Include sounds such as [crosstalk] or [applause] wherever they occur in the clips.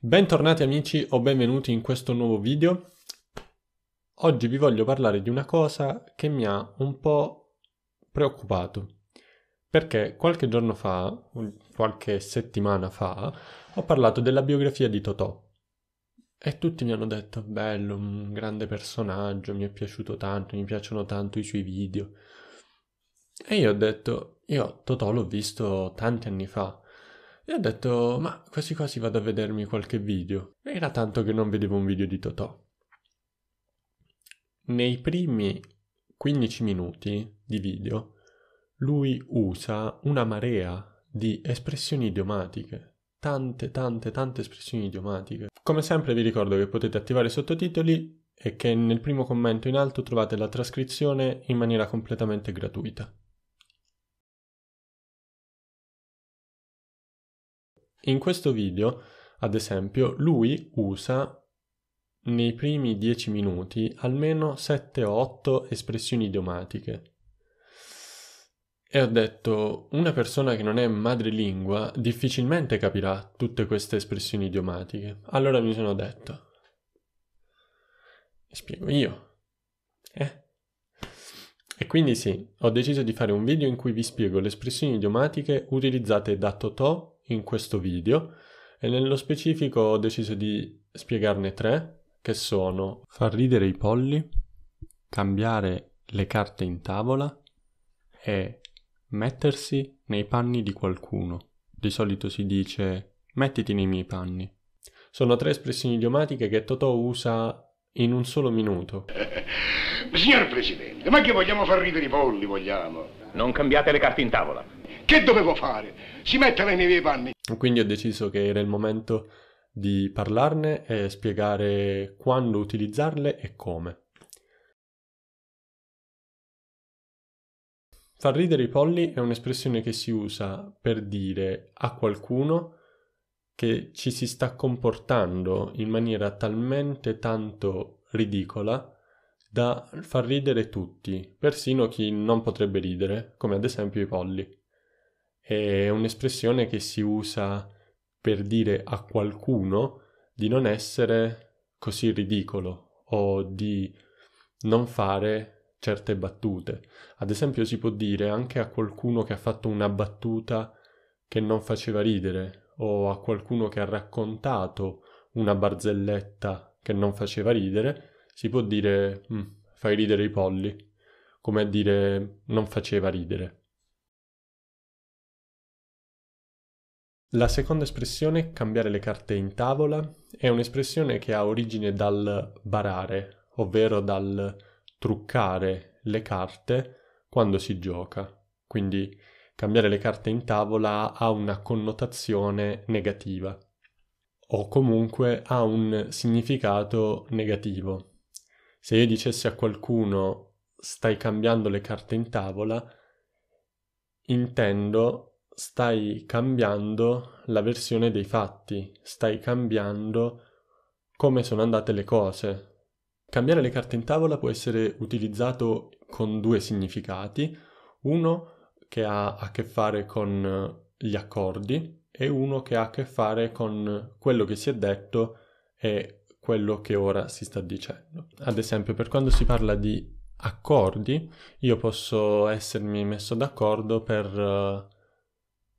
Bentornati amici o benvenuti in questo nuovo video. Oggi vi voglio parlare di una cosa che mi ha un po' preoccupato. Perché qualche giorno fa, qualche settimana fa, ho parlato della biografia di Totò. E tutti mi hanno detto, bello, un grande personaggio, mi è piaciuto tanto, mi piacciono tanto i suoi video. E io ho detto, io Totò l'ho visto tanti anni fa e ho detto, ma quasi quasi vado a vedermi qualche video. Era tanto che non vedevo un video di Totò. Nei primi 15 minuti di video, lui usa una marea di espressioni idiomatiche. Tante, tante, tante espressioni idiomatiche. Come sempre vi ricordo che potete attivare i sottotitoli e che nel primo commento in alto trovate la trascrizione in maniera completamente gratuita. In questo video, ad esempio, lui usa nei primi 10 minuti almeno 7 o 8 espressioni idiomatiche. E ho detto, una persona che non è madrelingua difficilmente capirà tutte queste espressioni idiomatiche. Allora mi sono detto, spiego io. Eh? E quindi sì, ho deciso di fare un video in cui vi spiego le espressioni idiomatiche utilizzate da Totò in questo video e nello specifico ho deciso di spiegarne tre che sono far ridere i polli, cambiare le carte in tavola e mettersi nei panni di qualcuno. Di solito si dice mettiti nei miei panni. Sono tre espressioni idiomatiche che Totò usa in un solo minuto. [laughs] Signor Presidente, ma che vogliamo far ridere i polli, vogliamo? Non cambiate le carte in tavola. Che dovevo fare? Si metteva nei miei panni. Quindi ho deciso che era il momento di parlarne e spiegare quando utilizzarle e come. Far ridere i polli è un'espressione che si usa per dire a qualcuno che ci si sta comportando in maniera talmente tanto ridicola da far ridere tutti, persino chi non potrebbe ridere, come ad esempio i polli. È un'espressione che si usa per dire a qualcuno di non essere così ridicolo o di non fare certe battute. Ad esempio si può dire anche a qualcuno che ha fatto una battuta che non faceva ridere o a qualcuno che ha raccontato una barzelletta che non faceva ridere, si può dire mm, fai ridere i polli, come a dire non faceva ridere. La seconda espressione, cambiare le carte in tavola, è un'espressione che ha origine dal barare, ovvero dal truccare le carte quando si gioca. Quindi cambiare le carte in tavola ha una connotazione negativa o comunque ha un significato negativo. Se io dicessi a qualcuno stai cambiando le carte in tavola, intendo stai cambiando la versione dei fatti, stai cambiando come sono andate le cose. Cambiare le carte in tavola può essere utilizzato con due significati, uno che ha a che fare con gli accordi e uno che ha a che fare con quello che si è detto e quello che ora si sta dicendo. Ad esempio, per quando si parla di accordi, io posso essermi messo d'accordo per uh,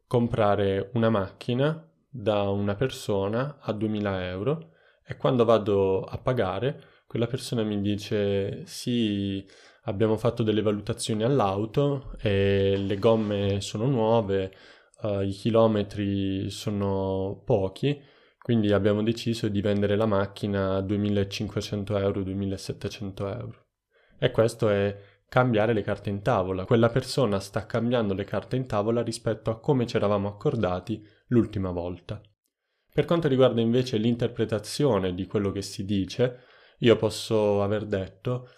comprare una macchina da una persona a 2000 euro e quando vado a pagare quella persona mi dice sì abbiamo fatto delle valutazioni all'auto e le gomme sono nuove uh, i chilometri sono pochi quindi abbiamo deciso di vendere la macchina a 2500 euro 2700 euro. E questo è cambiare le carte in tavola. Quella persona sta cambiando le carte in tavola rispetto a come ci eravamo accordati l'ultima volta. Per quanto riguarda invece l'interpretazione di quello che si dice, io posso aver detto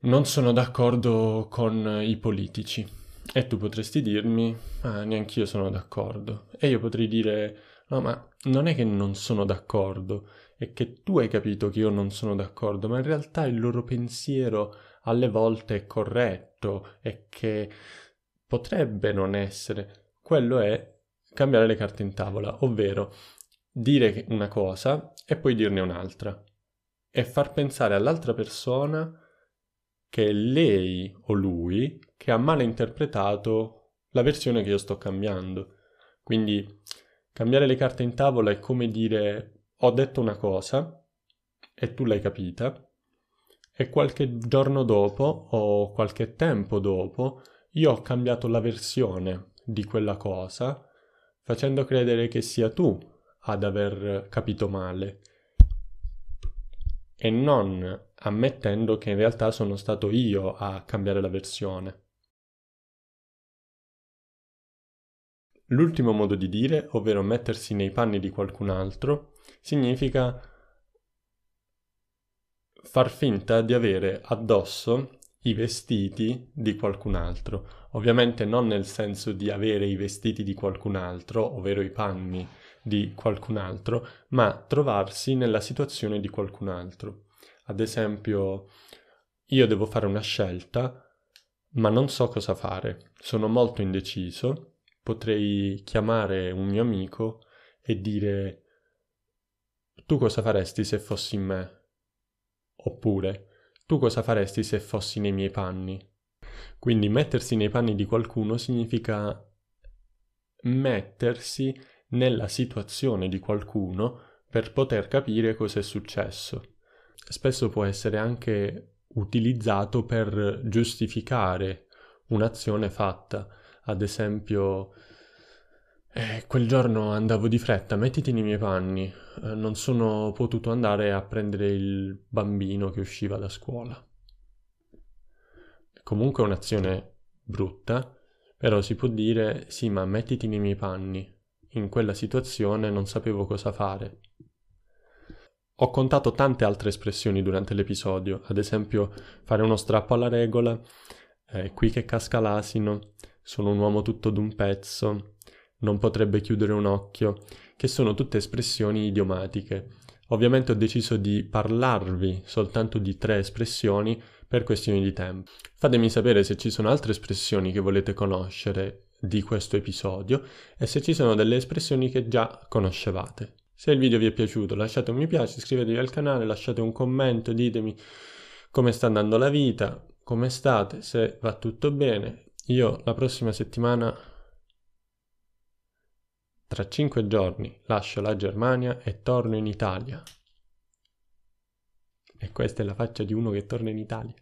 non sono d'accordo con i politici. E tu potresti dirmi, ah, neanch'io sono d'accordo. E io potrei dire, no, ma non è che non sono d'accordo, è che tu hai capito che io non sono d'accordo, ma in realtà il loro pensiero alle volte è corretto e che potrebbe non essere. Quello è cambiare le carte in tavola, ovvero dire una cosa e poi dirne un'altra e far pensare all'altra persona che è lei o lui che ha male interpretato la versione che io sto cambiando. Quindi cambiare le carte in tavola è come dire ho detto una cosa e tu l'hai capita e qualche giorno dopo o qualche tempo dopo io ho cambiato la versione di quella cosa facendo credere che sia tu ad aver capito male e non ammettendo che in realtà sono stato io a cambiare la versione. L'ultimo modo di dire, ovvero mettersi nei panni di qualcun altro, significa far finta di avere addosso i vestiti di qualcun altro. Ovviamente non nel senso di avere i vestiti di qualcun altro, ovvero i panni di qualcun altro, ma trovarsi nella situazione di qualcun altro. Ad esempio, io devo fare una scelta, ma non so cosa fare, sono molto indeciso, potrei chiamare un mio amico e dire tu cosa faresti se fossi in me? Oppure tu cosa faresti se fossi nei miei panni? Quindi mettersi nei panni di qualcuno significa mettersi nella situazione di qualcuno per poter capire cosa è successo. Spesso può essere anche utilizzato per giustificare un'azione fatta. Ad esempio, eh, quel giorno andavo di fretta, mettiti nei miei panni, eh, non sono potuto andare a prendere il bambino che usciva da scuola. Comunque è un'azione brutta, però si può dire sì, ma mettiti nei miei panni, in quella situazione non sapevo cosa fare. Ho contato tante altre espressioni durante l'episodio, ad esempio fare uno strappo alla regola, eh, qui che casca l'asino, sono un uomo tutto d'un pezzo, non potrebbe chiudere un occhio, che sono tutte espressioni idiomatiche. Ovviamente ho deciso di parlarvi soltanto di tre espressioni per questioni di tempo. Fatemi sapere se ci sono altre espressioni che volete conoscere di questo episodio e se ci sono delle espressioni che già conoscevate. Se il video vi è piaciuto lasciate un mi piace, iscrivetevi al canale, lasciate un commento, ditemi come sta andando la vita, come state, se va tutto bene. Io la prossima settimana, tra cinque giorni, lascio la Germania e torno in Italia. E questa è la faccia di uno che torna in Italia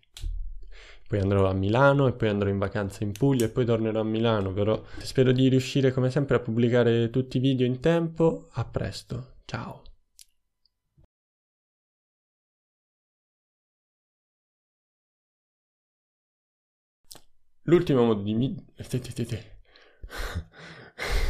poi andrò a Milano e poi andrò in vacanza in Puglia e poi tornerò a Milano, però spero di riuscire come sempre a pubblicare tutti i video in tempo. A presto, ciao! L'ultimo modo di... Mi... [laughs]